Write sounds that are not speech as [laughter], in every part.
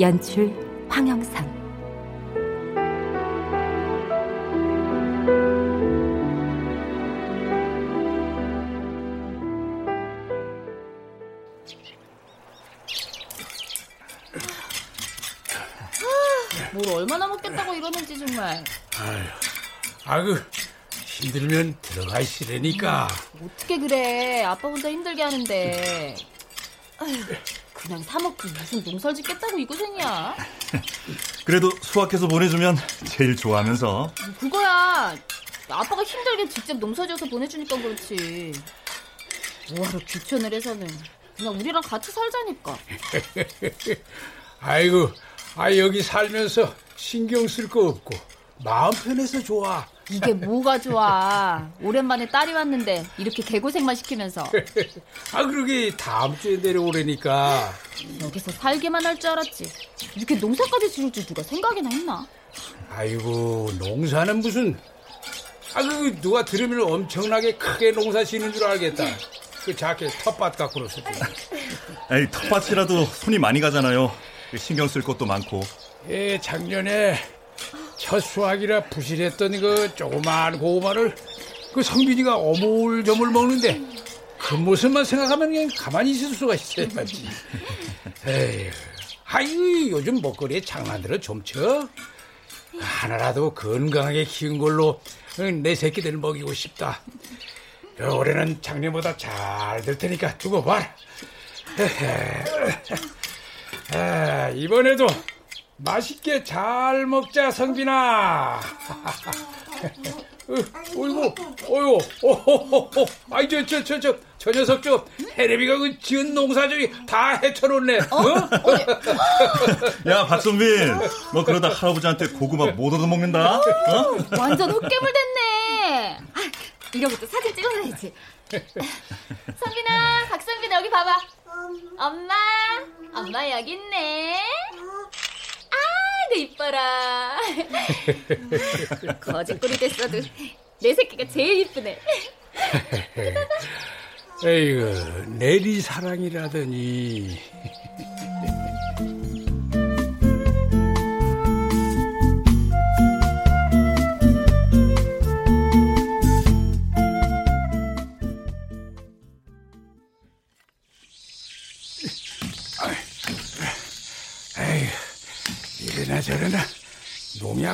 연출 황영선 뭘 얼마나 먹겠다고 이러는지 정말. 아유, 아그 힘들면 들어가 있으라니까. 어떻게 그래? 아빠 혼자 힘들게 하는데. 아휴, 그냥 사 먹기 무슨 농설 짓겠다고 이 고생이야. [laughs] 그래도 수확해서 보내주면 제일 좋아하면서. 그거야. 아빠가 힘들게 직접 농사지어서 보내주니까 그렇지. 뭐하러 귀촌을 해서는 그냥 우리랑 같이 살자니까. [laughs] 아이고, 아 여기 살면서 신경 쓸 거 없고 마음 편해서 좋아. 이게 뭐가 좋아. 오랜만에 딸이 왔는데 이렇게 개고생만 시키면서. [laughs] 아 그러게 다음 주에 내려오래니까. 여기서 살기만 할 줄 알았지. 이렇게 농사까지 지을 줄 누가 생각이나 했나? 아이고 농사는 무슨 아, 그, 누가 들으면 엄청나게 크게 농사 지는 줄 알겠다. 그 작게 텃밭 갖고 그랬을 [laughs] 에이, 텃밭이라도 손이 많이 가잖아요. 신경 쓸 것도 많고. 예, 작년에 첫 수확이라 부실했던 그 조그만 고구마를 그 성빈이가 어물저물 먹는데 그 모습만 생각하면 그냥 가만히 있을 수가 있어야지. 에휴, 아유, 요즘 먹거리에 장난들을 좀 쳐. 하나라도 건강하게 키운 걸로 내 새끼들 먹이고 싶다. 올해는 작년보다 잘 될 테니까 두고 봐라. 아, 이번에도 맛있게 잘 먹자, 성빈아. 어이구, 어이구, 오호호호. 아이, 저, 저, 저, 저, 저 녀석 저, 해레비가 그 지은 농사 저기 다 헤쳐놓네. 어? [laughs] 야, 박선빈. 너 그러다 할아버지한테 고구마 못 얻어 먹는다? 어? 완전 헛개물 됐네. 아, 것도 사진 찍어놔야지. 선빈아, 박선빈 여기 봐봐. 엄마, 엄마 여기 있네. 아이고 이뻐라. [laughs] 거짓골이 됐어도 내 새끼가 제일 이쁘네. [laughs] 에이구, 내리 사랑이라더니.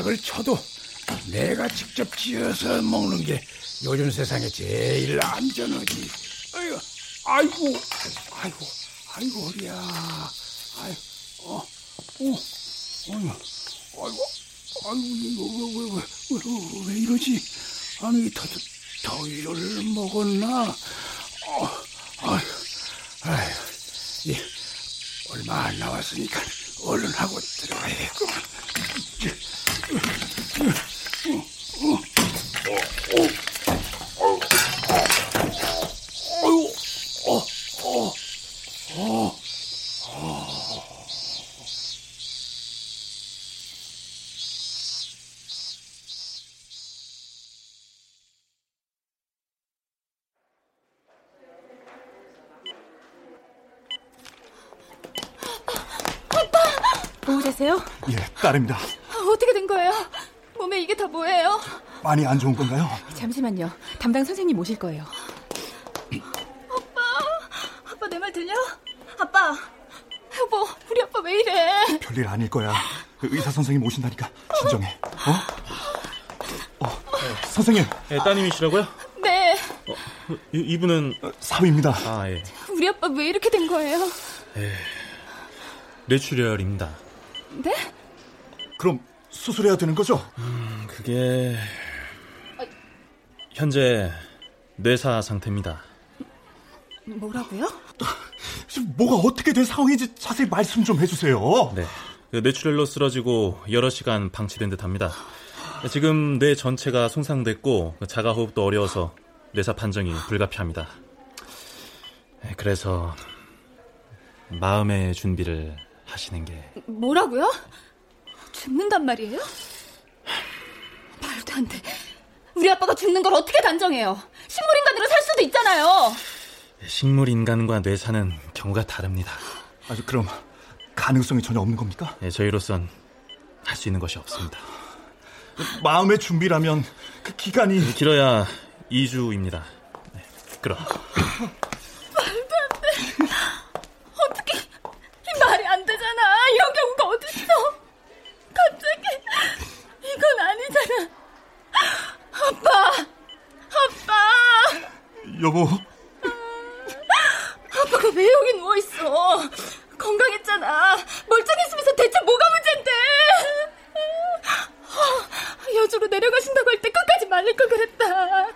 농약을 쳐도 내가 직접 지어서 먹는 게 요즘 세상에 제일 안전하지. 아이고, 아이고, 아이고, 아이고, 허리야. 아이고, 어, 어, 아이고, 아이고, 아이고, 왜, 왜, 왜, 왜, 왜 이러지? 아니, 더, 더위를 먹었나? 어, 아이고, 아이고, 이, 얼마 안 남았으니까 얼른 하고 들어가야겠구만. 어유, 어, 어, 어, 어. 보호 되세요? 예, 딸입니다. 어떻게 된 거예요? 몸에 이게 다 뭐예요? 많이 안 좋은 건가요? 잠시만요. 담당 선생님 오실 거예요. 아빠, 아빠 내 말 들려? 아빠, 여보, 우리 아빠 왜 이래? 별일 아닐 거야. 그 의사 선생님 오신다니까 진정해. 어? 어, 선생님. 예, 따님이시라고요? 네, 어, 이, 이분은 사위입니다. 아 예. 우리 아빠 왜 이렇게 된 거예요? 뇌출혈입니다. 네? 그럼 수술해야 되는 거죠? 음, 그게 현재 뇌사 상태입니다. 뭐라고요? 뭐가 어떻게 된 상황인지 자세히 말씀 좀 해주세요. 네. 그 뇌출혈로 쓰러지고 여러 시간 방치된 듯합니다. 지금 뇌 전체가 손상됐고 자가 호흡도 어려워서 뇌사 판정이 불가피합니다. 네, 그래서 마음의 준비를 하시는 게 뭐라고요? 죽는단 말이에요? 말도 안 돼. 우리 아빠가 죽는 걸 어떻게 단정해요? 식물인간으로 살 수도 있잖아요. 식물 인간과 뇌사는 경우가 다릅니다. 아주 그럼 가능성이 전혀 없는 겁니까? 네, 저희로선 할 수 있는 것이 없습니다. 마음의 준비라면 그 기간이 길어야 2주입니다. 네, 그럼 어떻게 말이 안 되잖아. 이런 경우가 어딨어? 갑자기 이건 아니잖아. 아빠, 아빠, 여보 아빠가 왜 여기 누워 있어? 건강했잖아. 멀쩡했으면서 대체 뭐가 문제인데? 아, 여주로 내려가신다고 할 때 끝까지 말릴 걸 그랬다.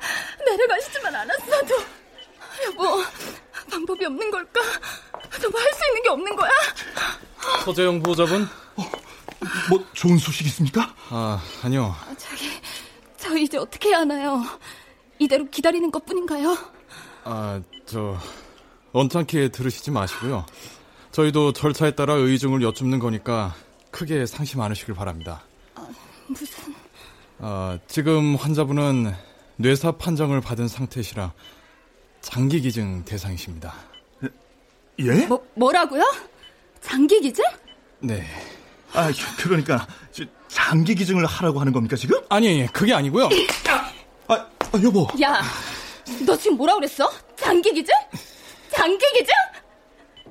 내려가시지만 않았어도. 여보, 방법이 없는 걸까? 너뭐 할 수 있는 게 없는 거야? 서재영 보호자분? 뭐 좋은 소식 있습니까? 아, 아니요. 저기, 저 이제 어떻게 해야 하나요? 이대로 기다리는 것 뿐인가요? 아, 저 언짢게 들으시지 마시고요. 저희도 절차에 따라 의중을 여쭙는 거니까 크게 상심 않으시길 바랍니다. 무슨... 아, 지금 환자분은 뇌사 판정을 받은 상태시라 장기 기증 대상이십니다. 예? 뭐, 뭐라고요? 장기 기증? 네. 아 그러니까 저, 장기 기증을 하라고 하는 겁니까 지금? 아니, 그게 아니고요. 아, 아 여보 야, 너 지금 뭐라 그랬어? 장기 기증? 장기 기증?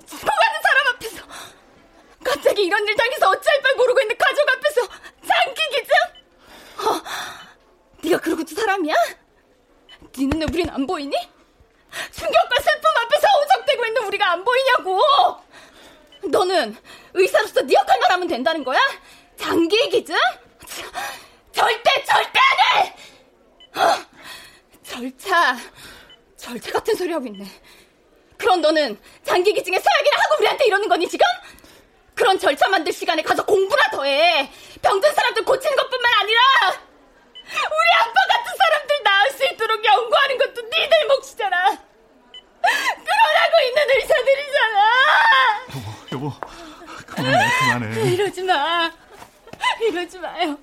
수많은 사람 앞에서 갑자기 이런 일 당해서 어찌할 바 모르고 있는 가족 앞에서 장기 기증? 어, 네가 그러고도 사람이야? 네 눈에 우린 안 보이니? 충격과 슬픔 앞에서 오적대고 있는 우리가 안 보이냐고! 너는 의사로서 네 역할만 하면 된다는 거야? 장기 기증? 절대 절대 안 해! 어, 절차 절차 같은 소리 하고 있네. 그럼 너는 장기 기증에 서약이나 하고 우리한테 이러는 거니 지금? 그런 절차 만들 시간에 가서 공부나 더 해. 병든 사람들 고치는 것뿐만 아니라 우리 아빠 같은 사람들 나을 수 있도록 연구하는 것도 니들 몫이잖아. 그러라고 있는 의사들이잖아. 여보 그만해 그만해 이러지 마. 이러지 마요.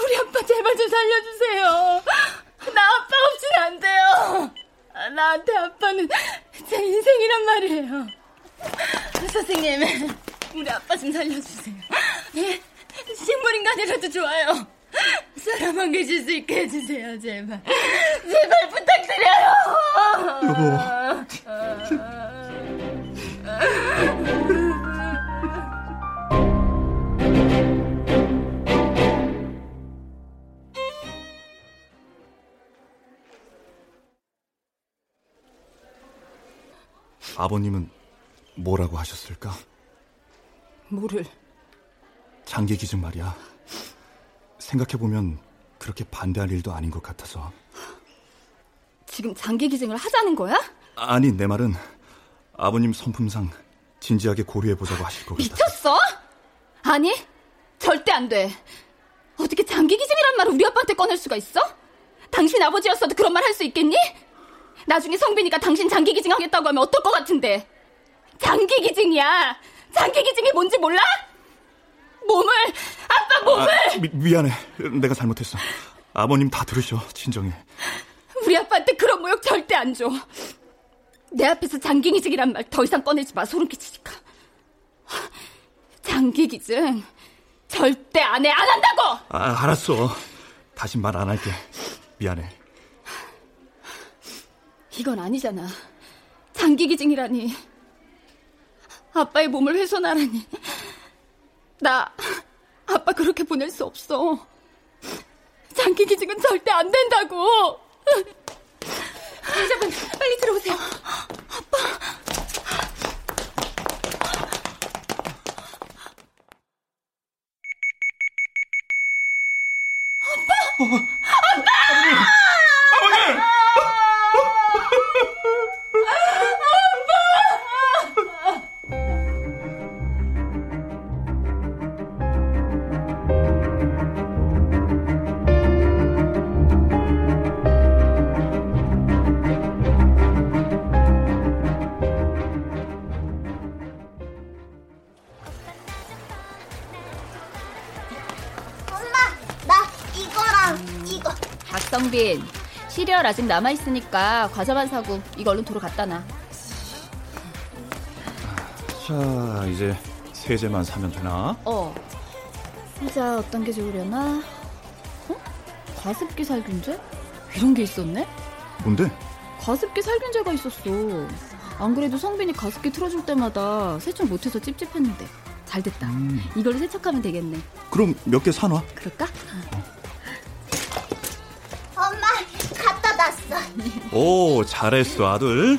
우리 아빠 제발 좀 살려주세요. 안 돼요. 나한테 아빠는 제 인생이란 말이에요. 선생님, 우리 아빠 좀 살려주세요. 예? 식물인간이라도 좋아요. 사람 계실 수 있게 해주세요, 제발. 제발 부탁드려요. 여보 아버님은 뭐라고 하셨을까? 뭐를? 장기 기증 말이야. 생각해보면 그렇게 반대할 일도 아닌 것 같아서. 지금 장기 기증을 하자는 거야? 아니, 내 말은 아버님 성품상 진지하게 고려해보자고 하실 것 같아서. 미쳤어? 아니, 절대 안 돼. 어떻게 장기 기증이란 말을 우리 아빠한테 꺼낼 수가 있어? 당신 아버지였어도 그런 말 할 수 있겠니? 나중에 성빈이가 당신 장기 기증 하겠다고 하면 어떨 것 같은데? 장기 기증이야. 장기 기증이 뭔지 몰라? 몸을, 아빠 몸을! 아, 미, 미안해. 내가 잘못했어. 아버님 다 들으셔. 진정해. 우리 아빠한테 그런 모욕 절대 안 줘. 내 앞에서 장기 기증이란 말 더 이상 꺼내지 마. 소름 끼치니까. 장기 기증 절대 안 해. 안 한다고! 아, 알았어. 다시 말 안 할게. 미안해. 이건 아니잖아. 장기 기증이라니. 아빠의 몸을 훼손하라니. 나 아빠 그렇게 보낼 수 없어. 장기 기증은 절대 안 된다고. 여자분 빨리 들어오세요. 아빠. 아빠. 어. 성빈, 시리얼 아직 남아있으니까 과자만 사고 이거 얼른 도로 갖다 놔. 자, 이제 세제만 사면 되나? 어. 세자 어떤 게 좋으려나? 어? 가습기 살균제? 이런 게 있었네? 뭔데? 가습기 살균제가 있었어. 안 그래도 성빈이 가습기 틀어줄 때마다 세척 못해서 찝찝했는데. 잘 됐다. 음. 이걸로 세척하면 되겠네. 그럼 몇 개 사놔. 그럴까? 오, 잘했어, 아들.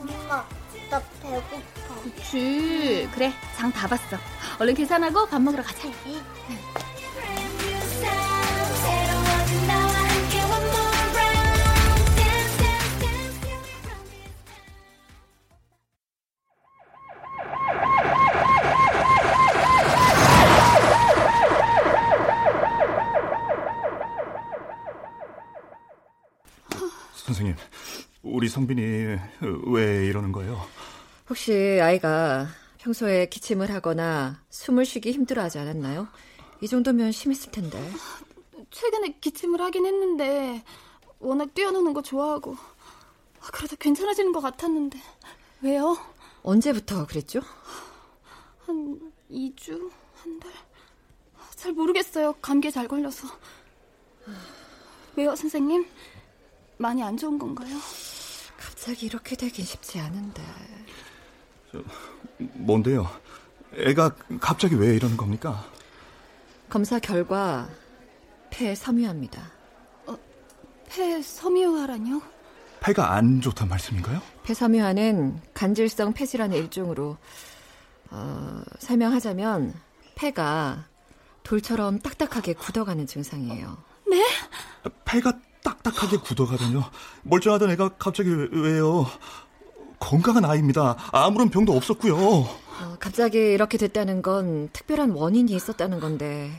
엄마 나 배고파. 그치. 그래, 장 다 봤어. 얼른 계산하고 밥 먹으러 가자. 새 성빈이 왜 이러는 거예요? 혹시 아이가 평소에 기침을 하거나 숨을 쉬기 힘들어하지 않았나요? 이 정도면 심했을 텐데. 최근에 기침을 하긴 했는데 워낙 뛰어노는 거 좋아하고 아, 그러다 괜찮아지는 것 같았는데 왜요? 언제부터 그랬죠? 한 2주? 한 달? 잘 모르겠어요. 감기에 잘 걸려서. 왜요, 선생님? 많이 안 좋은 건가요? 갑자기 이렇게 되긴 쉽지 않은데. 뭔데요? 애가 갑자기 왜 이러는 겁니까? 검사 결과 폐 섬유합니다. 폐 섬유화라뇨? 폐가 안 좋단 말씀인가요? 폐 섬유화는 간질성 폐질환의 일종으로 어, 설명하자면 폐가 돌처럼 딱딱하게 굳어가는 증상이에요. 폐가 딱딱하게 굳어가다뇨. 멀쩡하던 애가 갑자기 왜- 왜요? 건강한 아이입니다. 아무런 병도 없었고요. 어, 갑자기 이렇게 됐다는 건 특별한 원인이 있었다는 건데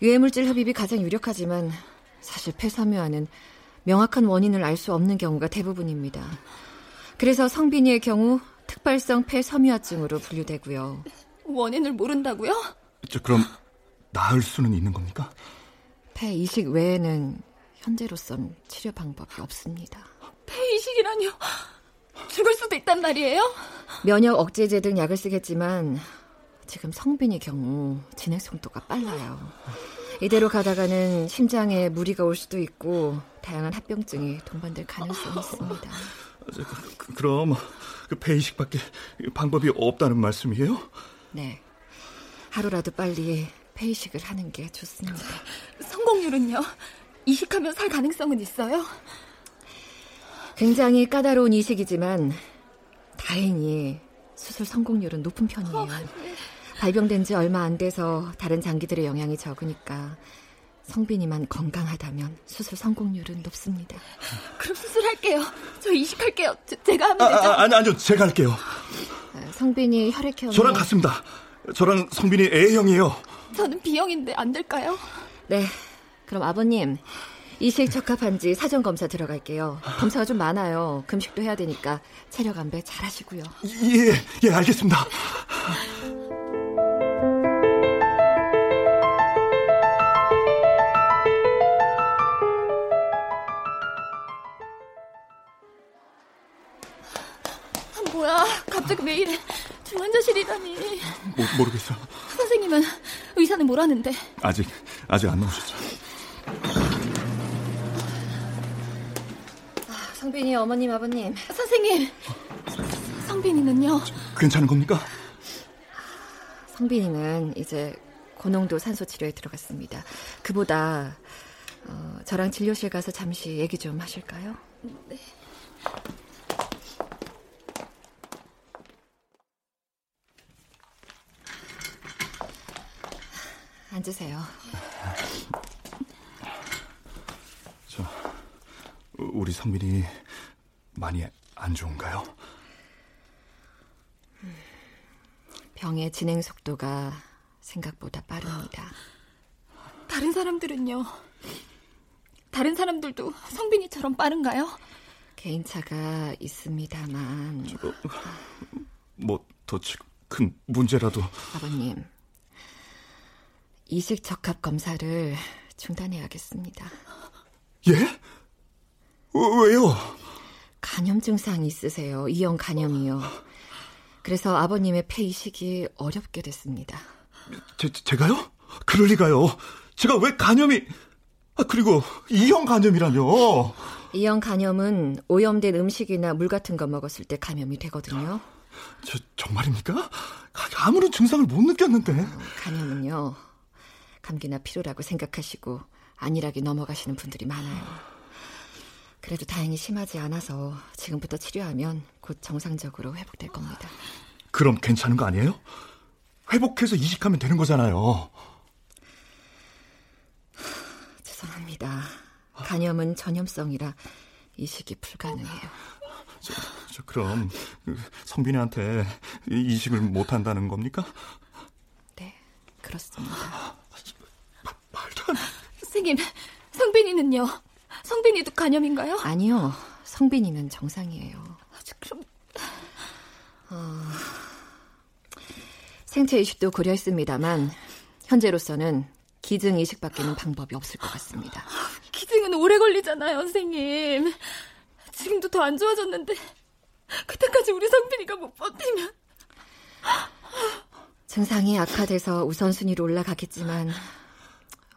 유해물질 흡입이 가장 유력하지만 사실 폐섬유화는 명확한 원인을 알 수 없는 경우가 대부분입니다. 그래서 성빈이의 경우 특발성 폐섬유화증으로 분류되고요. 원인을 모른다고요? 저 그럼 나을 수는 있는 겁니까? 폐 이식 외에는 현재로선 치료 방법이 없습니다. 폐 이식이라뇨? 죽을 수도 있단 말이에요? 면역 억제제 등 약을 쓰겠지만 지금 성빈의 경우 진행 속도가 빨라요. 이대로 가다가는 심장에 무리가 올 수도 있고 다양한 합병증이 동반될 가능성이 있습니다. 저, 그, 그, 그럼 그 폐이식밖에 방법이 없다는 말씀이에요? 네. 하루라도 빨리 폐이식을 하는 게 좋습니다. 성공률은요? 이식하면 살 가능성은 있어요? 굉장히 까다로운 이식이지만 다행히 수술 성공률은 높은 편이에요. 발병된 지 얼마 안 돼서 다른 장기들의 영향이 적으니까 성빈이만 건강하다면 수술 성공률은 높습니다. 그럼 수술할게요. 저 이식할게요. 제, 가 하면 아, 되죠? 아, 아니, 아니요. 제가 할게요. 아, 성빈이 혈액형이 저랑 같습니다. 저랑 성빈이 A형이에요. 저는 B형인데 안 될까요? 네. 그럼 아버님 이식 적합한 지 사전 검사 들어갈게요. 검사가 좀 많아요. 금식도 해야 되니까 체력 안배 잘 하시고요. 예, 예, 알겠습니다. 아, 뭐야, 갑자기 왜 이래? 중환자실이라니. 모, 모르겠어. 선생님은 의사는 뭐라는데? 아직, 아직 안 나오셨죠. 성빈이 어머님 아버님 선생님, 성빈이는요? 괜찮은 겁니까? 성빈이는 이제 고농도 산소 치료에 들어갔습니다. 그보다 어, 저랑 진료실 가서 잠시 얘기 좀 하실까요? 네. 앉으세요. 우리 성빈이 많이 안 좋은가요? 병의 진행 속도가 생각보다 빠릅니다. 다른 사람들은요? 다른 사람들도 성빈이처럼 빠른가요? 개인차가 있습니다만 뭐, 더 큰 문제라도. 아버님 이식 적합 검사를 중단해야겠습니다. 예? 어, 왜요? 간염 증상이 있으세요. 이형 간염이요. 그래서 아버님의 폐 이식이 어렵게 됐습니다. 제, 제가요? 그럴 리가요. 제가 왜 간염이 아 그리고 이형 간염이라뇨. 이형 간염은 오염된 음식이나 물 같은 거 먹었을 때 감염이 되거든요. 저 정말입니까? 아, 아무런 증상을 못 느꼈는데. 간염은요. 감기나 피로라고 생각하시고 안일하게 넘어가시는 분들이 많아요. 그래도 다행히 심하지 않아서 지금부터 치료하면 곧 정상적으로 회복될 겁니다. 그럼 괜찮은 거 아니에요? 회복해서 이식하면 되는 거잖아요. [sighs] 죄송합니다. 간염은 전염성이라 이식이 불가능해요. 저, 저 그럼 그 성빈이한테 이- 이식을 못 한다는 겁니까? 네, 그렇습니다. 말도 안 돼. 선생님, 성빈이는요? 성빈이도 간염인가요? 아니요, 성빈이는 정상이에요. 그럼 생체 이식도 고려했습니다만 현재로서는 기증 이식밖에는 방법이 없을 것 같습니다. 기증은 오래 걸리잖아요, 선생님. 지금도 더 안 좋아졌는데 그때까지 우리 성빈이가 못 버티면 증상이 악화돼서 우선순위로 올라가겠지만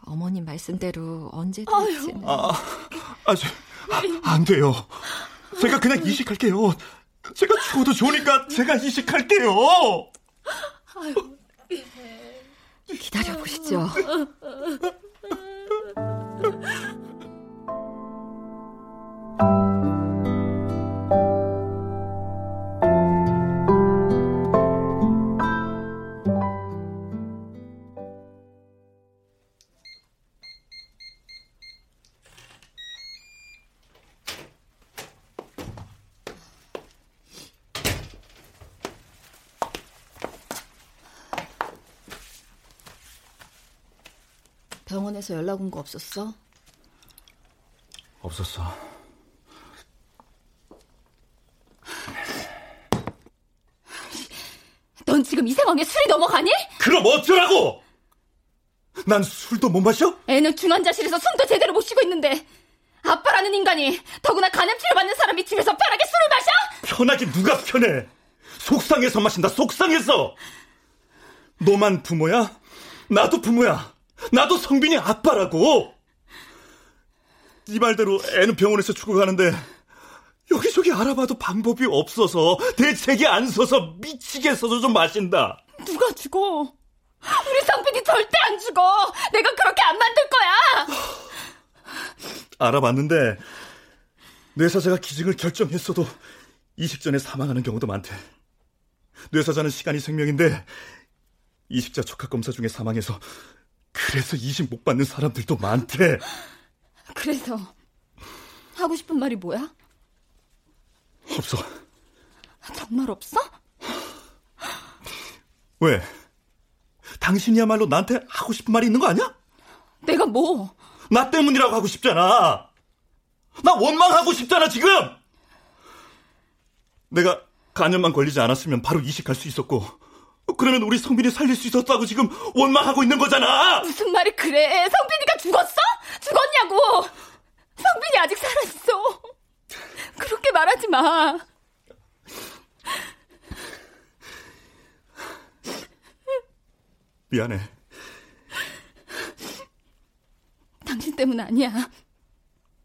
어머님 말씀대로 언제든지 아, 아, 저, 아, 안 돼요. 제가 그냥 이식할게요. 제가 죽어도 좋으니까 제가 이식할게요. 기다 병원에서 연락 온 거 없었어? 없었어. 넌 지금 이 상황에 술이 넘어가니? 그럼 어쩌라고? 난 술도 못 마셔? 애는 중환자실에서 숨도 제대로 못 쉬고 있는데 아빠라는 인간이 더구나 간염 치료받는 사람이 집에서 편하게 술을 마셔? 편하게 누가 편해? 속상해서 마신다, 속상해서! 너만 부모야? 나도 부모야. 나도 성빈이 아빠라고! 네 말대로 애는 병원에서 죽어가는데, 여기저기 알아봐도 방법이 없어서, 대책이 안 서서 미치겠어서 좀 마신다. 누가 죽어? 우리 성빈이 절대 안 죽어. 내가 그렇게 안 만들 거야. [sighs] 알아봤는데, 뇌사자가 기증을 결정했어도 이식 전에 사망하는 경우도 많대. 뇌사자는 시간이 생명인데, 이식자 촉합 검사 중에 사망해서, 그래서 이식 못 받는 사람들도 많대. [laughs] 그래서 하고 싶은 말이 뭐야? 없어. 정말 없어? [laughs] 왜? 당신이야말로 나한테 하고 싶은 말이 있는 거 아니야? 내가 뭐? 나 때문이라고 하고 싶잖아. 나 원망하고 싶잖아, 지금! 내가 간염만 걸리지 않았으면 바로 이식할 수 있었고, 그러면 우리 성빈이 살릴 수 있었다고 지금 원망하고 있는 거잖아! 무슨 말이 그래? 성빈이가 죽었어? 죽었냐고? 성빈이 아직 살아있어. 그렇게 말하지 마. 미안해. 당신 때문 아니야.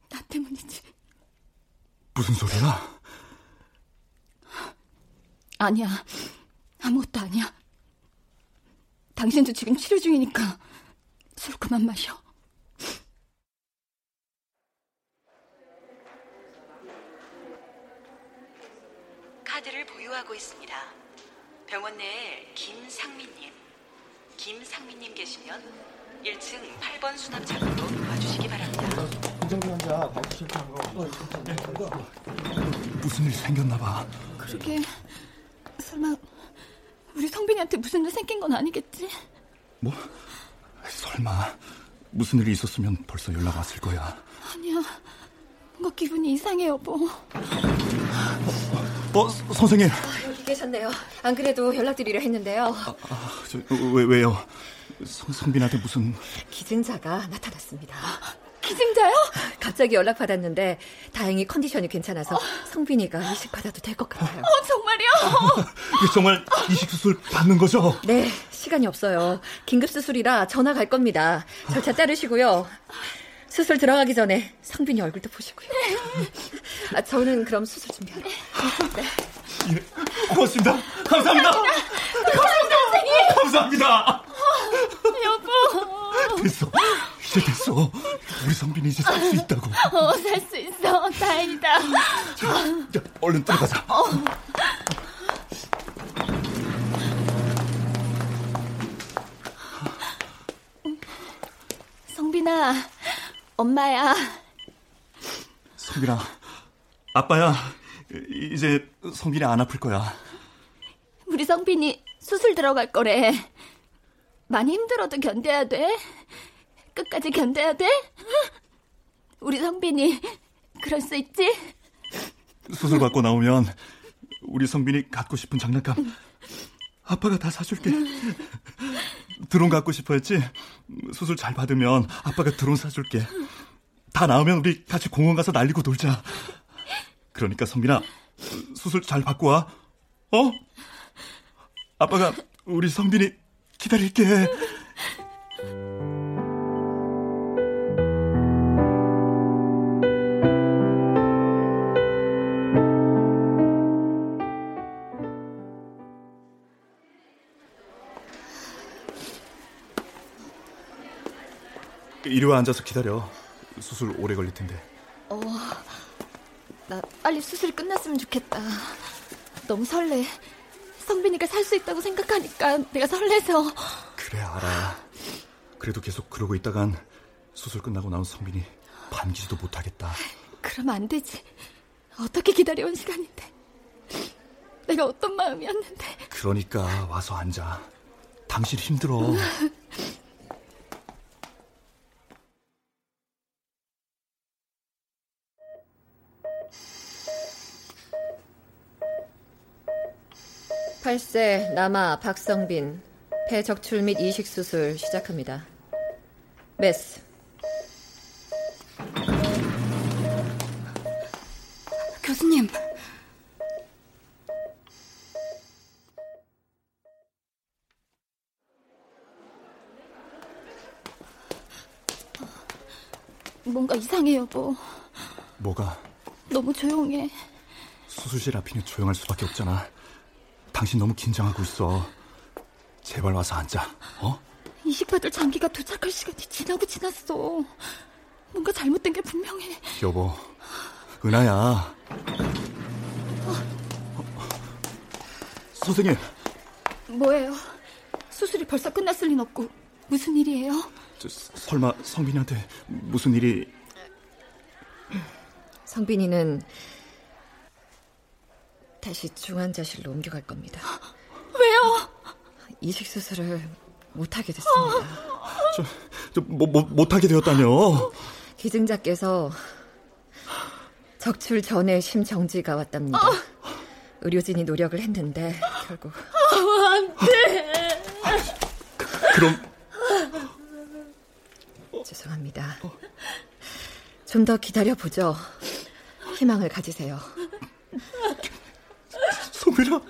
나 때문이지. 무슨 소리야? 아니야. 아무것도 아니야. 당신도 지금 치료 중이니까 술 그만 마셔. 카드를 보유하고 있습니다. 병원 내에 김상민님, 김상민님 계시면 1층 8번 수납장으로 와주시기 바랍니다. 무슨 일 생겼나 봐. 그러게 설마 우리 성빈이한테 무슨 일 생긴 건 아니겠지? 뭐? 설마 무슨 일이 있었으면 벌써 연락 왔을 거야. 아니야. 뭔가 기분이 이상해 여보. 어, 선생님. 여기 계셨네요. 안 그래도 연락드리려 했는데요. 저, 왜, 왜요? 성, 성빈한테 무슨 기증자가 나타났습니다. 기증자요? 갑자기 연락 받았는데 다행히 컨디션이 괜찮아서 성빈이가 이식 받아도 될 것 같아요. 어, 정말요? 정말 이식 수술 받는 거죠? 네, 시간이 없어요. 긴급 수술이라 전화 갈 겁니다. 절차 따르시고요. 수술 들어가기 전에 성빈이 얼굴도 보시고요. 아, 저는 그럼 수술 준비하러. 예, 고맙습니다. 감사합니다. 감사합니다, 선생님. 감사합니다. 여보. 됐어. 이제 됐어. 우리 성빈이 이제 살 수 있다고. 어, 살 수 있어. 다행이다. 자, 얼른 들어가자. 성빈아, 엄마야. 성빈아, 아빠야. 이제 성빈이 안 아플 거야. 우리 성빈이 수술 들어갈 거래. 많이 힘들어도 견뎌야 돼. 끝까지 견뎌야 돼. [laughs] 우리 성빈이 그럴 수 있지? 수술 받고 나오면 우리 성빈이 갖고 싶은 장난감 아빠가 다 사줄게. 드론 갖고 싶어 했지? 수술 잘 받으면 아빠가 드론 사줄게. 다 나오면 우리 같이 공원 가서 날리고 놀자. 그러니까 성빈아, 수술 잘 받고 와. 어? 아빠가 우리 성빈이 기다릴게. 와 앉아서 기다려. 수술 오래 걸릴 텐데. 어, 나 빨리 수술이 끝났으면 좋겠다. 너무 설레. 성빈이가 살 수 있다고 생각하니까 내가 설레서. 그래 알아. 그래도 계속 그러고 있다간 수술 끝나고 나온 성빈이 반기지도 못하겠다. 그러면 안 되지. 어떻게 기다려온 시간인데. 내가 어떤 마음이었는데. 그러니까 와서 앉아. 당신 힘들어. [laughs] 팔세 남아 박성빈 폐 적출 및 이식 수술 시작합니다. 메스 교수님. 뭔가 이상해 여보. 뭐가 너무 조용해. 수술실 앞이니 조용할 수밖에 없잖아. 당신 너무 긴장하고 있어. 제발 와서 앉아. 어? 이식받을 장기가 도착할 시간이 지나고 지났어. 뭔가 잘못된 게 분명해. 여보, 은하야. 선생님, 뭐예요? 수술이 벌써 끝났을 린 없고 무슨 일이에요? 저, 설마 성빈이한테 무슨 일이 성빈이는 다시 중환자실로 옮겨갈 겁니다. 왜요? 이식 수술을 못하게 됐습니다. 저, 저 뭐, 뭐, 못하게 되었다뇨? 기증자께서 적출 전에 심정지가 왔답니다. 의료진이 노력을 했는데 결국 안 돼. 그럼 죄송합니다. 좀 더 기다려 보죠. 희망을 가지세요. 성빈아.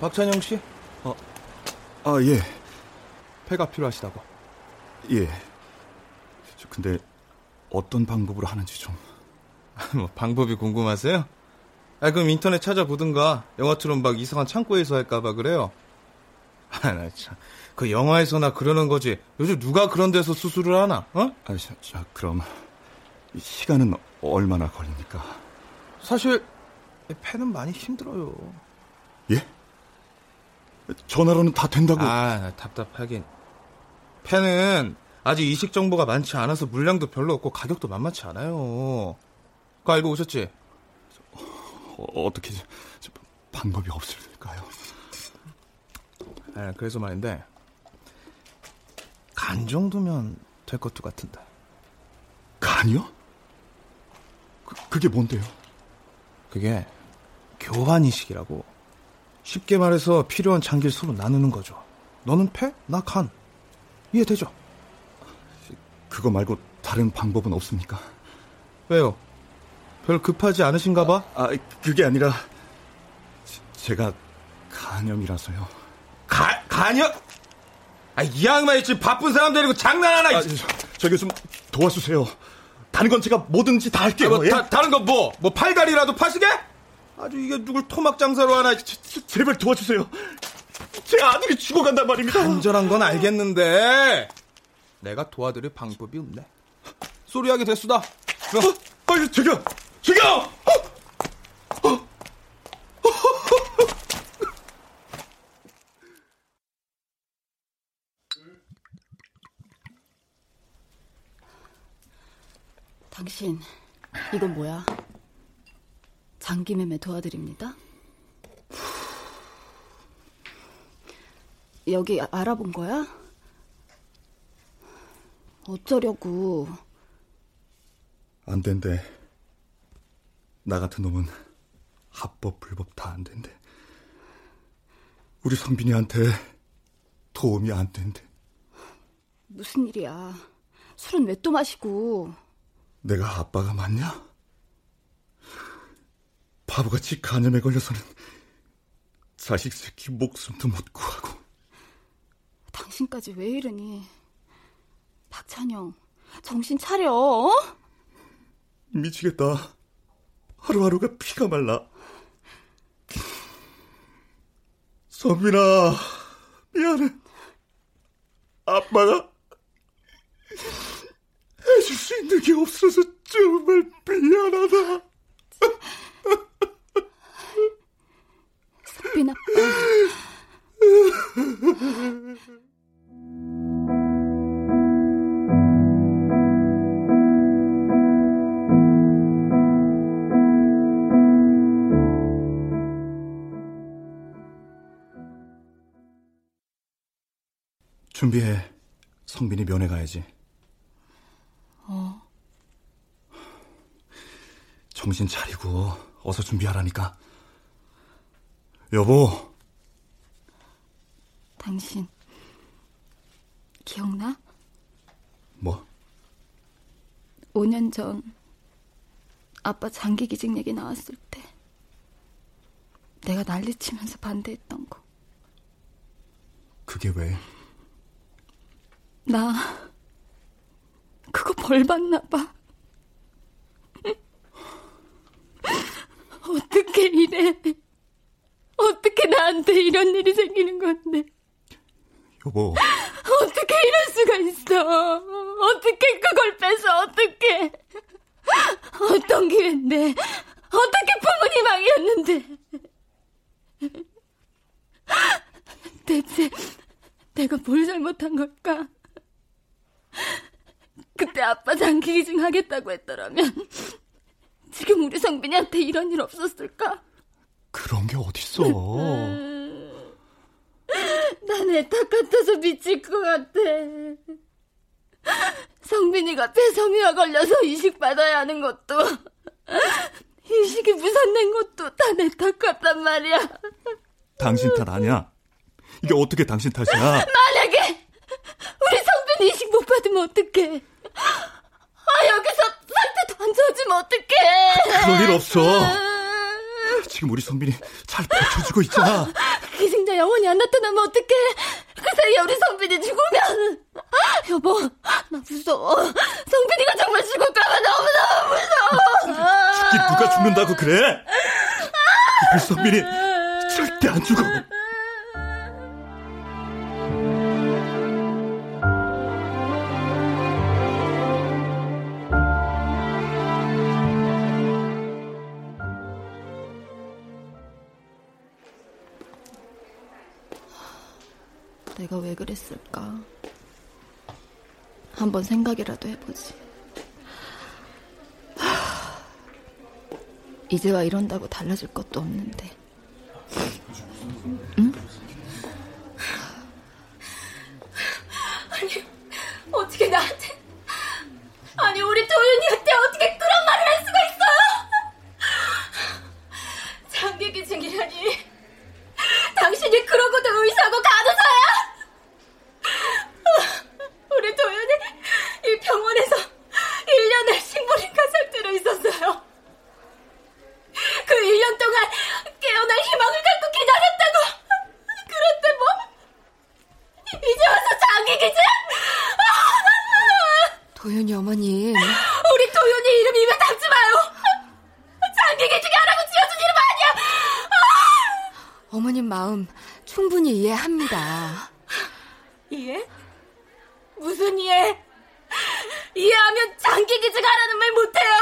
박찬영 씨? 어, 아, 예, 폐가 필요하시다고. 예. 저 근데 어떤 방법으로 하는지 좀. [laughs] 뭐 방법이 궁금하세요? 아 그럼 인터넷 찾아보든가 영화처럼 막 이상한 창고에서 할까봐 그래요. [laughs] 아나 참. 그 영화에서나 그러는 거지. 요즘 누가 그런 데서 수술을 하나? 어? 아, 자, 자, 그럼 이 시간은 얼마나 걸립니까? 사실 폐는 많이 힘들어요. 예? 전화로는 다 된다고. 아, 나 답답하긴. 폐는 아직 이식 정보가 많지 않아서 물량도 별로 없고 가격도 만만치 않아요. 그거 알고 오셨지? 어, 어떻게 저, 방법이 없을까요? 예, 그래서 말인데 간 정도면 될 것도 같은데. 간이요? 그, 그게 뭔데요? 그게 교환 이식이라고. 쉽게 말해서 필요한 장기를 서로 나누는 거죠. 너는 폐, 나 간. 이해되죠? 그거 말고 다른 방법은 없습니까? 왜요? 별 급하지 않으신가 봐? 아, 그게 아니라 제- 제가 간염이라서요. 가, 간여? 아, 이 양반이 지금 바쁜 사람 데리고 장난하나? 아, 저, 저기 좀 도와주세요. 다른 건 제가 뭐든지 다 할게요. 아, 뭐, 예? 다, 다른 거 뭐? 뭐 팔다리라도 파시게? 아주 이게 누굴 토막 장사로 하나? 제- 제발 도와주세요. 제 아들이 죽어간단 말입니다. 간절한 건 알겠는데 내가 도와드릴 방법이 없네. 소리하게 됐수다. 어? 아유, 저기요! 저기요! 당신, 이건 뭐야? 장기 매매 도와드립니다. 여기 아- 알아본 거야? 어쩌려고? 안 된대. 나 같은 놈은 합법, 불법 다 안 된대. 우리 성빈이한테 도움이 안 된대. 무슨 일이야? 술은 왜 또 마시고? 내가 아빠가 맞냐? 바보같이 간염에 걸려서는 자식 새끼 목숨도 못 구하고 당신까지 왜 이러니? 박찬영, 정신 차려, 어? 미치겠다. 하루하루가 피가 말라. 선빈아, 미안해. 아빠가 해줄 수 있는 게 없어서 정말 미안하다. 석빈 아빠. 준비해. 성빈이 면회 가야지. 어, 정신 차리고 어서 준비하라니까. 여보, 당신 기억나? 뭐? 5년 전 아빠 장기 기증 얘기 나왔을 때 내가 난리치면서 반대했던 거. 그게 왜? 나 그거 벌 받나 봐. 어떻게 이래? 어떻게 나한테 이런 일이 생기는 건데? 여보, 어떻게 이럴 수가 있어? 어떻게 그걸 뺏어? 어떻게? 어떤 기회인데? 어떻게 부모님 왕이었는데? 대체 내가 뭘 잘못한 걸까? 그때 아빠 장기 기증 하겠다고 했더라면 지금 우리 성빈이한테 이런 일 없었을까? 그런 게 어딨어. 난 애탁 같아서 미칠 것 같아. 성빈이가 폐섬유화 걸려서 이식 받아야 하는 것도 이식이 무산된 것도 다 내 탓 같단 말이야. 당신 탓 아니야. 이게 어떻게 당신 탓이야? 만약에 우리 성빈이 받으면 어떡해? 아 여기서 안 좋아지면 어떡해? 그럴 일 없어. 지금 우리 성빈이 잘 버텨주고 있잖아. 기증자 영원히 안 나타나면 어떡해? 그 사이에 우리 성빈이 죽으면 여보 나 무서워. 성빈이가 정말 죽을까봐 너무너무 무서워. 죽긴 누가 죽는다고 그래? 우리 성빈이 절대 안 죽어. 이제와 이런다고 달라질 것도 없는데. 아니, 어떻게 나한테. 아니, 우리 도윤이한테 어떻게 그런 말을 할 수가 있어요? 장기 기증이라니. 당신이 그러고도 의사고 간호사야? 우리 도윤이 이 병원에서 1년을 식물인가 상태로 있었어요. 그 1년 동안 깨어날 희망을 갖고 기다렸다고. 그런데 뭐? 이제 와서 장기 기증? 도윤이 어머님. 우리 도윤이 이름 입에 담지 마요. 장기 기증이 하라고 지어준 이름 아니야. 어머님 마음 충분히 이해합니다. 이해? 무슨 이해? 이해하면 장기 기증하라는 말 못해요.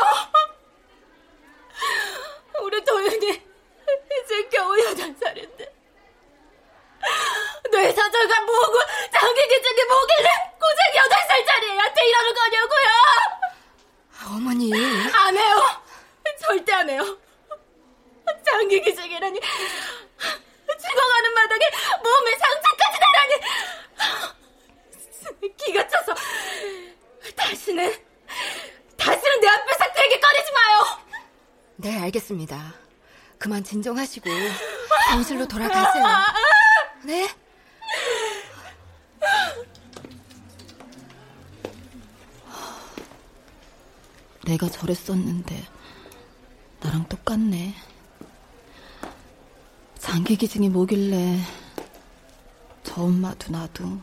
우리 도윤이 이제 겨우 여덟 살인데 뇌사절과 뭐고 장기 기증이 뭐길래 고작 여덟 살짜리 애한테 이러는 거냐고요? 어머니. 안 해요. 절대 안 해요. 장기 기증이라니 죽어가는 마당에 몸에 상처까지 나라니 기가 차서 다시는 다시는 내 앞에서 되게 꺼내지 마요. 네, 알겠습니다. 그만 진정하시고 병실로 돌아가세요. 네? 내가 저랬었는데 나랑 똑같네. 장기 기증이 뭐길래 저 엄마도 나도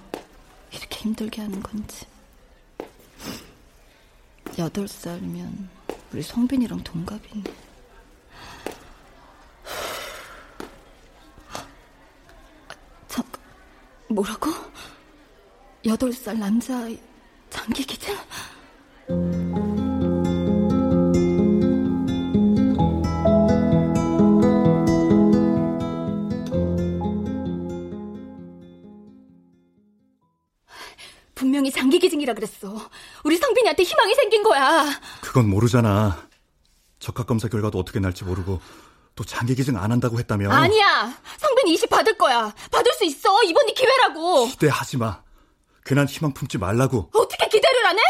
이렇게 힘들게 하는 건지. 여덟 살이면 우리 성빈이랑 동갑이네. 잠, 뭐라고? 여덟 살 남자아이 장기 기증? 장기 기증이라 그랬어. 우리 성빈이한테 희망이 생긴 거야. 그건 모르잖아. 적합 검사 결과도 어떻게 날지 모르고 또 장기 기증 안 한다고 했다며. 아니야. 성빈이 이식 받을 거야. 받을 수 있어. 이번이 기회라고. 기대하지 마. 괜한 희망 품지 말라고. 어떻게 기대를 안 해?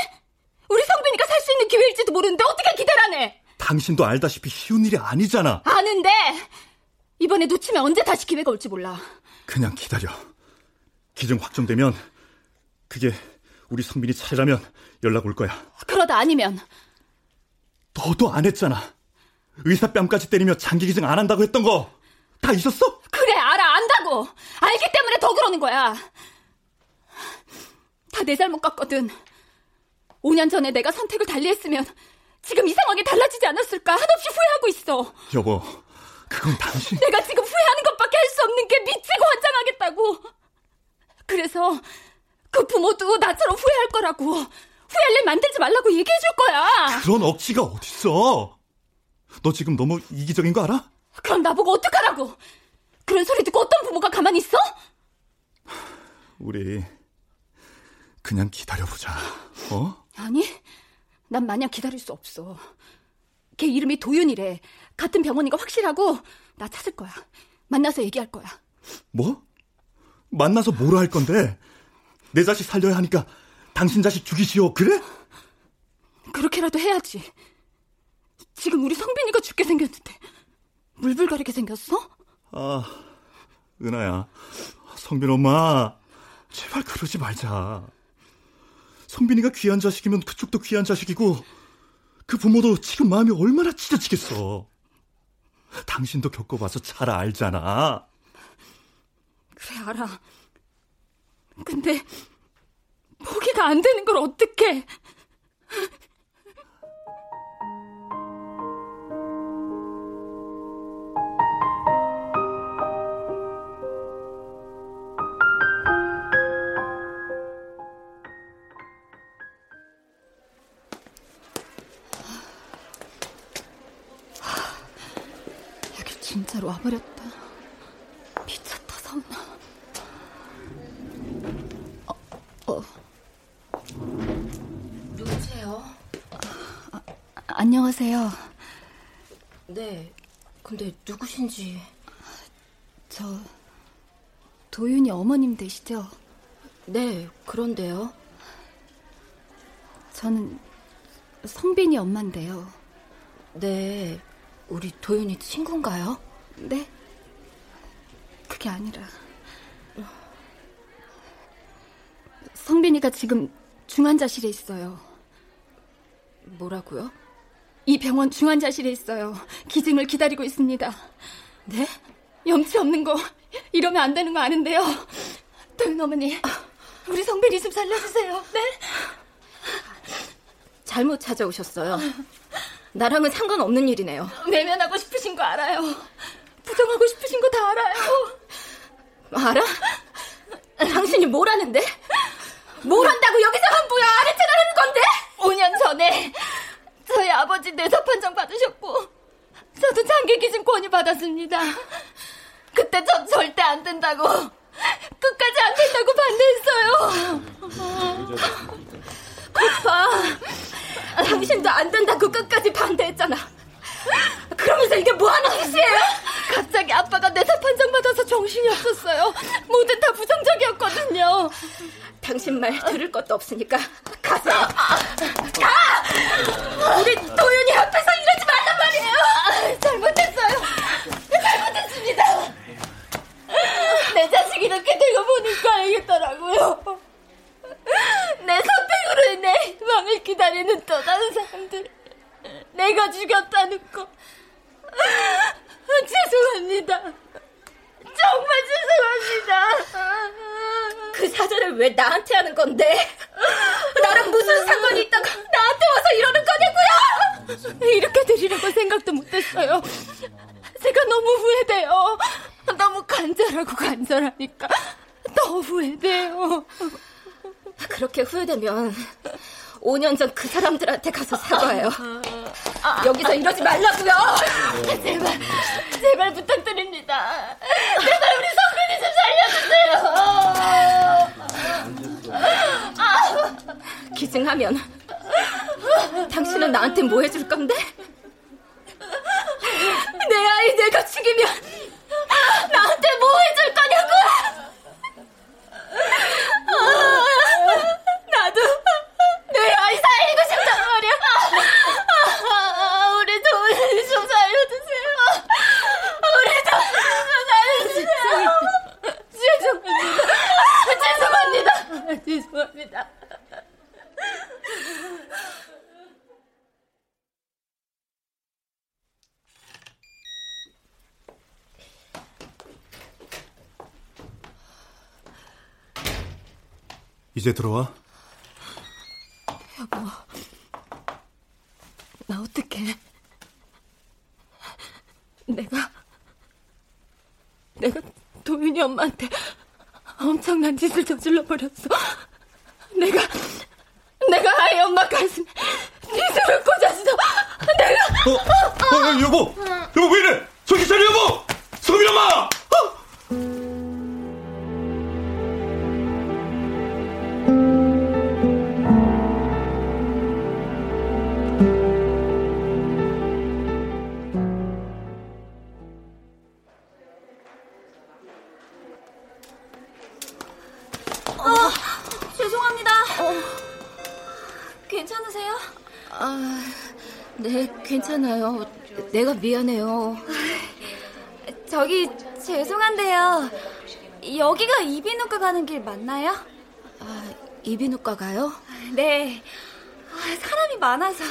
우리 성빈이가 살 수 있는 기회일지도 모르는데 어떻게 기대를 안 해? 당신도 알다시피 쉬운 일이 아니잖아. 아는데 이번에 놓치면 언제 다시 기회가 올지 몰라. 그냥 기다려. 기증 확정되면 그게 우리 성빈이 차례라면 연락 올 거야. 그러다 아니면 너도 안 했잖아. 의사 뺨까지 때리며 장기 기증 안 한다고 했던 거 다 있었어? 그래 알아 안다고. 알기 때문에 더 그러는 거야. 다 내 잘못 같거든. 5년 전에 내가 선택을 달리했으면 지금 이 상황이 달라지지 않았을까 한없이 후회하고 있어. 여보, 그건 당신. 내가 지금 후회하는 것밖에 할 수 없는 게 미치고 환장하겠다고. 그래서 그 부모도 나처럼 후회할 거라고. 후회할 일 만들지 말라고 얘기해 줄 거야. 그런 억지가 어딨어? 너 지금 너무 이기적인 거 알아? 그럼 나보고 어떡하라고? 그런 소리 듣고 어떤 부모가 가만히 있어? 우리 그냥 기다려보자. 어? 아니, 난 마냥 기다릴 수 없어. 걔 이름이 도윤이래. 같은 병원인 거 확실하고 나 찾을 거야. 만나서 얘기할 거야. 뭐? 만나서 뭐라 할 건데? 내 자식 살려야 하니까 당신 자식 죽이시오. 그래? 그렇게라도 해야지. 지금 우리 성빈이가 죽게 생겼는데 물불가리게 생겼어? 아, 은하야. 성빈 엄마, 제발 그러지 말자. 성빈이가 귀한 자식이면 그쪽도 귀한 자식이고, 그 부모도 지금 마음이 얼마나 찢어지겠어. 당신도 겪어봐서 잘 알잖아. 그래 알아. 근데 포기가 안 되는 걸? 여기 진짜로 와버렸다 서운아. 누구세요? 안녕하세요. 네. 근데 누구신지. 저 도윤이 어머님 되시죠? 네, 그런데요. 저는 성빈이 엄마인데요. 네, 우리 도윤이 친구인가요? 네? 그게 아니라 성빈이가 지금 중환자실에 있어요. 뭐라고요? 이 병원 중환자실에 있어요. 기증을 기다리고 있습니다. 네? 염치 없는 거 이러면 안 되는 거 아는데요. 도윤 어머니, 우리 성빈이 좀 살려주세요. 네? 잘못 찾아오셨어요. 나랑은 상관없는 일이네요. 내면하고 싶으신 거 알아요. 부정하고 싶으신 거 다 알아요. 알아? 당신이 뭘 하는데? 뭘 한다고 여기서 함부야 아래체라는 건데? 5년 전에 저희 아버지 뇌사 판정 받으셨고 저도 장기 기증권이 받았습니다. 그때 전 절대 안 된다고 끝까지 안 된다고 반대했어요. 오빠, 당신도 안 된다고 끝까지 반대했잖아. 그러면서 이게 뭐 하는 짓이에요? 갑자기 아빠가 뇌사 판정 받아서 정신이 없었어요. 뭐든 다 부정적이었거든요. 당신 말 들을 것도 없으니까 가세요. 가! 우리 도윤이 앞에서 이러지 말란 말이에요. 아, 잘못했어요. 잘못했습니다. 내 자식 이렇게 되고 보니까 알겠더라고요. 내 선택으로 인해 왕을 기다리는 또 다른 사람들. 내가 죽였다는 거. 죄송합니다. 정말 죄송합니다. 그 사전을 왜 나한테 하는 건데? 나랑 무슨 상관이 있다가 나한테 와서 이러는 거냐고요? 이렇게 드리려고 생각도 못했어요. 제가 너무 후회돼요. 너무 간절하고 간절하니까 더 후회돼요. 그렇게 후회되면 5년 전 그 사람들한테 가서 사과해요. [laughs] 여기서 이러지 말라고요. 제발, 제발 부탁드립니다. 제발 우리 성빈이 좀 살려주세요. 기증하면 당신은 나한테 뭐 해줄 건데? 내 아이 내가 죽이면 나한테 뭐 해줄 거냐고? 아, 나도 내 아이 살리고 싶단 말이야. 아, 우리 도훈이 좀 살려주세요. 우리 도훈이 좀 살려주세요. 죄송합니다. 죄송합니다. 죄송합니다. 이제 들어와. 여보, 나 어떡해? 내가, 내가 도윤이 엄마한테 엄청난 짓을 저질러 버렸어. 내가, 내가 아이 엄마 가슴에 빗으로 꽂았어. 내가. 어, 어, 어, 여보! 여보, 왜 이래! 정신 차려, 여보! 죄송한데요. 여기가 이비인후과 가는 길 맞나요? 아, 이비인후과 가요? 네. 아, 사람이 많아서.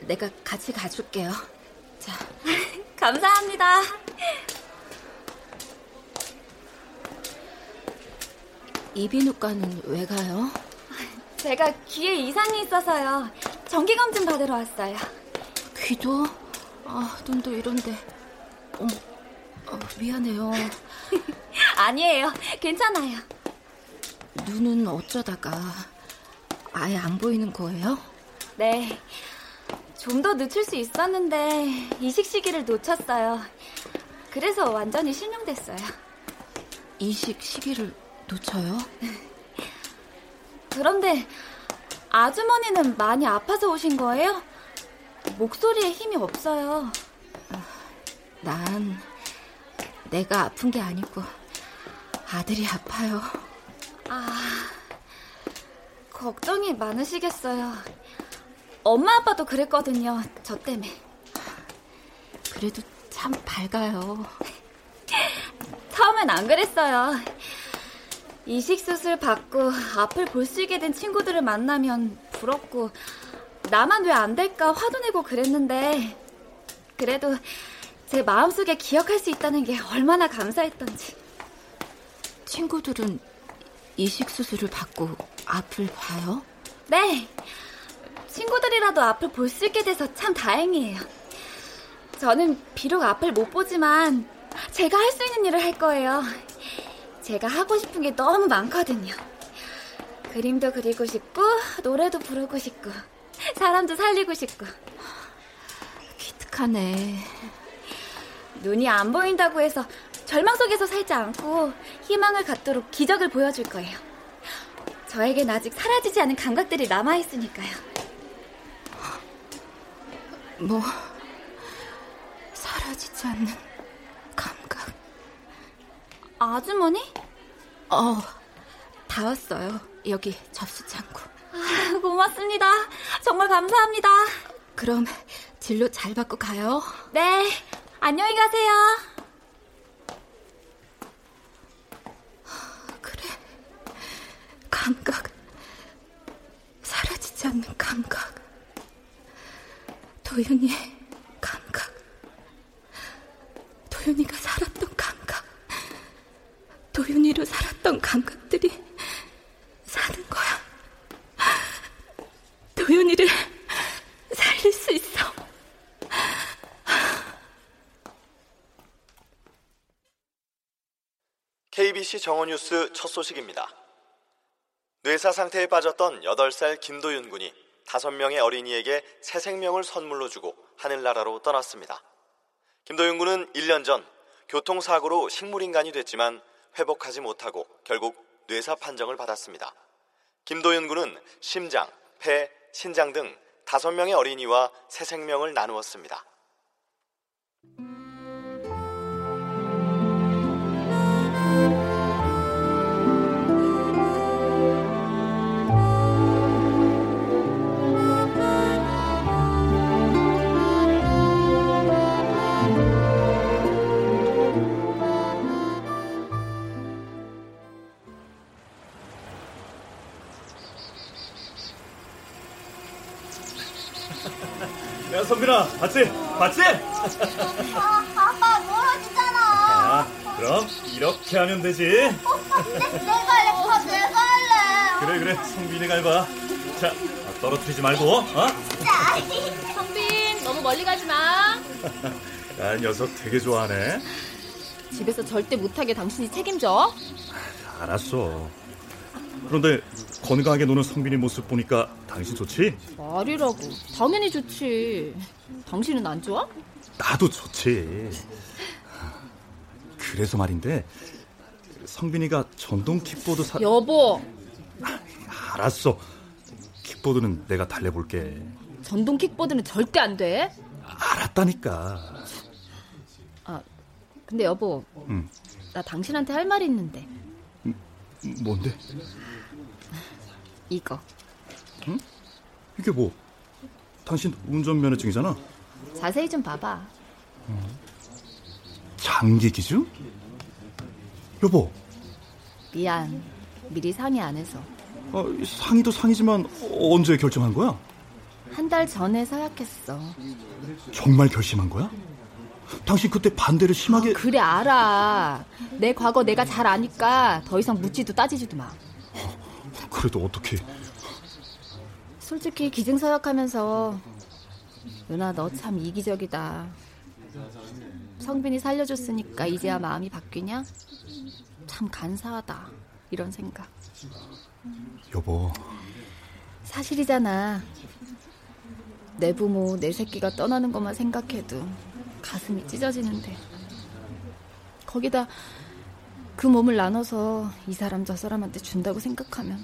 내가 같이 가줄게요. 자, [laughs] 감사합니다. 이비인후과는 왜 가요? 제가 귀에 이상이 있어서요. 정기검진 받으러 왔어요. 귀도? 아, 눈도 이런데. 어머, 어, 미안해요. [laughs] 아니에요. 괜찮아요. 눈은 어쩌다가 아예 안 보이는 거예요? 네. 좀 더 늦출 수 있었는데 이식 시기를 놓쳤어요. 그래서 완전히 실명됐어요. 이식 시기를 놓쳐요? [laughs] 그런데 아주머니는 많이 아파서 오신 거예요? 목소리에 힘이 없어요. 난 내가 아픈 게 아니고 아들이 아파요. 아, 걱정이 많으시겠어요. 엄마 아빠도 그랬거든요. 저 때문에. 그래도 참 밝아요. 처음엔 안 그랬어요. 이식 수술 받고 앞을 볼 수 있게 된 친구들을 만나면 부럽고 나만 왜 안 될까 화도 내고 그랬는데 그래도 제 마음속에 기억할 수 있다는 게 얼마나 감사했던지. 친구들은 이식 수술을 받고 앞을 봐요? 네. 친구들이라도 앞을 볼 수 있게 돼서 참 다행이에요. 저는 비록 앞을 못 보지만 제가 할 수 있는 일을 할 거예요. 제가 하고 싶은 게 너무 많거든요. 그림도 그리고 싶고, 노래도 부르고 싶고, 사람도 살리고 싶고. 기특하네. 눈이 안 보인다고 해서 절망 속에서 살지 않고 희망을 갖도록 기적을 보여줄 거예요. 저에겐 아직 사라지지 않은 감각들이 남아있으니까요. 뭐, 사라지지 않는 감각. 아주머니? 어, 다 왔어요. 여기 접수 창고. 아, 고맙습니다. 정말 감사합니다. 그럼 진로 잘 받고 가요. 네, 안녕히 가세요. 그래. 감각. 사라지지 않는 감각. 도윤이의 감각. 도윤이가 살았던 감각. 도윤이로 살았던 감각들이 사는 거야. 도윤이를 살릴 수 있어. 정오뉴스 첫 소식입니다. 뇌사 상태에 빠졌던 8살 김도윤 군이 5명의 어린이에게 새 생명을 선물로 주고 하늘나라로 떠났습니다. 김도윤 군은 1년 전 교통사고로 식물인간이 됐지만 회복하지 못하고 결국 뇌사 판정을 받았습니다. 김도윤 군은 심장, 폐, 신장 등 5명의 어린이와 새 생명을 나누었습니다. 야, 선빈아, 봤지? 봤지? 아빠 멀어지잖아. 아, 그럼 이렇게 하면 되지. 내가 할래, 아, 내가 할래. 그래, 그래. 성빈이가 해봐. 자, 아, 떨어뜨리지 말고, 어? 성빈, 너무 멀리 가지 마. [laughs] 야, 녀석 되게 좋아하네. 집에서 절대 못하게 당신이 책임져. 알았어. 그런데 건강하게 노는 성빈이 모습 보니까 당신 좋지? 말이라고. 당연히 좋지. 당신은 안 좋아? 나도 좋지. 그래서 말인데 성빈이가 전동 킥보드 사 여보, 알았어. 킥보드는 내가 달려볼게. 전동 킥보드는 절대 안 돼. 알았다니까. 근데 여보, 응. 나 당신한테 할 말이 있는데. 뭔데? 이거. 이게 뭐? 당신 운전면허증이잖아. 자세히 좀 봐봐. 장기 기준? 여보, 미안. 미리 상의 안 해서. 어, 상의도 상이지만 언제 결정한 거야? 한 달 전에 서약했어. 정말 결심한 거야? 당신 그때 반대를 심하게 그래, 알아. 내 과거 내가 잘 아니까 더 이상 묻지도 따지지도 마. 그래도 어떻게? 솔직히 기증서약하면서 누나 너 참 이기적이다. 성빈이 살려줬으니까 이제야 마음이 바뀌냐? 참 간사하다. 이런 생각. 여보, 사실이잖아. 내 부모, 내 새끼가 떠나는 것만 생각해도 가슴이 찢어지는데. 거기다 그 몸을 나눠서 이 사람 저 사람한테 준다고 생각하면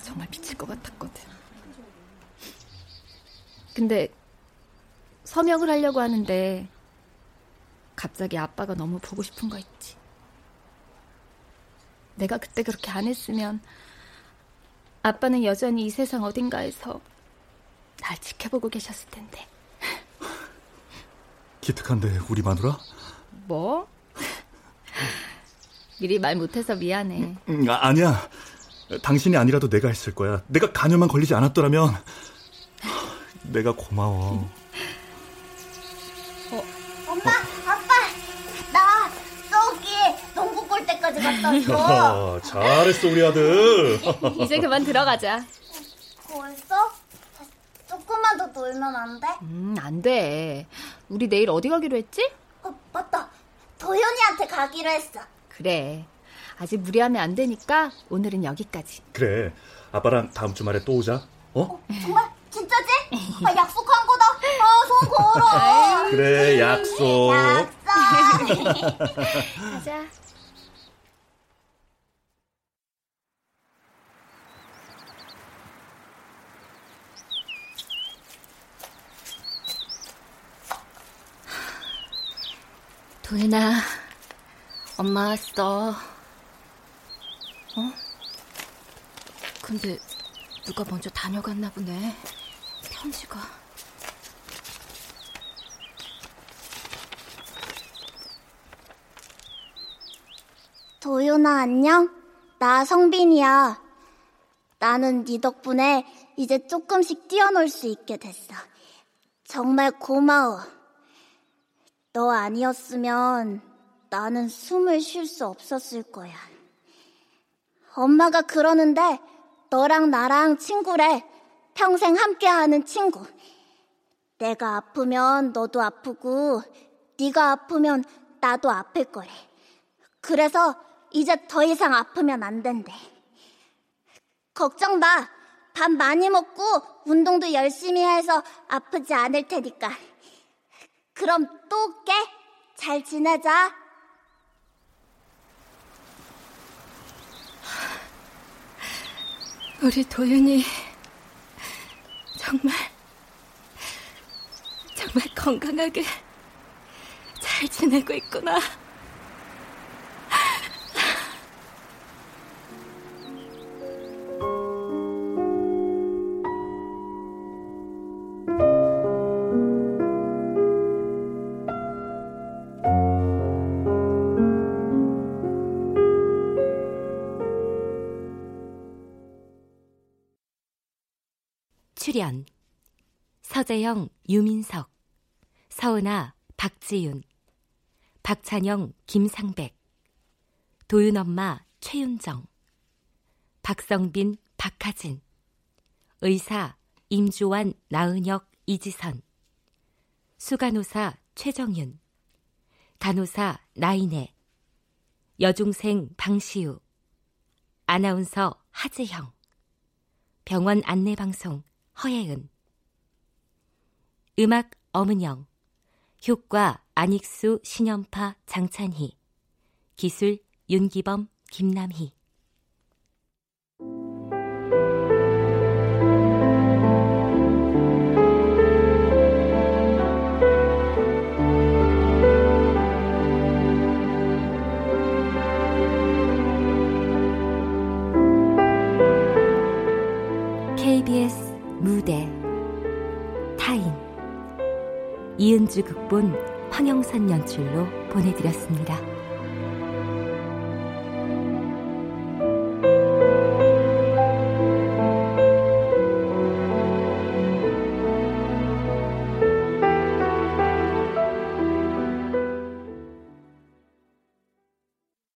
정말 미칠 것 같았거든. 근데 서명을 하려고 하는데 갑자기 아빠가 너무 보고 싶은 거 있지. 내가 그때 그렇게 안 했으면 아빠는 여전히 이 세상 어딘가에서 날 지켜보고 계셨을 텐데. 기특한데 우리 마누라? 뭐? [laughs] 미리 말 못해서 미안해. 음, 아, 아니야. 당신이 아니라도 내가 했을 거야. 내가 간염만 걸리지 않았더라면 내가 고마워. 엄마, 아빠, 나 저기 농구 골 때까지 갔다 왔어. 야, [laughs] 잘했어 우리 아들. [laughs] 이제 그만 들어가자. 벌써? 조금만 더 놀면 안 돼? 음, 안 돼. 우리 내일 어디 가기로 했지? 어, 맞다. 도현이한테 가기로 했어. 그래. 아직 무리하면 안 되니까 오늘은 여기까지. 그래. 아빠랑 다음 주말에 또 오자. 어? 정말? 진짜지? 아, 약속한 거다. 아, 손 걸어. 그래, 약속. [laughs] 약속. [laughs] 가자. 도현아, 엄마 왔어. 어? 근데 누가 먼저 다녀갔나 보네. 편지가. 도윤아 안녕? 나 성빈이야. 나는 네 덕분에 이제 조금씩 뛰어놀 수 있게 됐어. 정말 고마워. 너 아니었으면 나는 숨을 쉴 수 없었을 거야. 엄마가 그러는데 너랑 나랑 친구래. 평생 함께하는 친구. 내가 아프면 너도 아프고 네가 아프면 나도 아플 거래. 그래서 이제 더 이상 아프면 안 된대. 걱정 마. 밥 많이 먹고 운동도 열심히 해서 아프지 않을 테니까. 그럼 또 올게. 잘 지내자. 우리 도윤이 정말 정말 건강하게 잘 지내고 있구나. 출연 서재영, 유민석, 서은아, 박지윤, 박찬영, 김상백, 도윤 엄마, 최윤정, 박성빈, 박하진, 의사, 임주환, 나은혁, 이지선, 수간호사, 최정윤, 간호사, 나인애, 여중생, 방시우, 아나운서, 하지형, 병원 안내방송, 허예은. 음악 엄은영. 효과 안익수 신연파 장찬희. 기술 윤기범 김남희 이은주 극본 황영선 연출로 보내드렸습니다.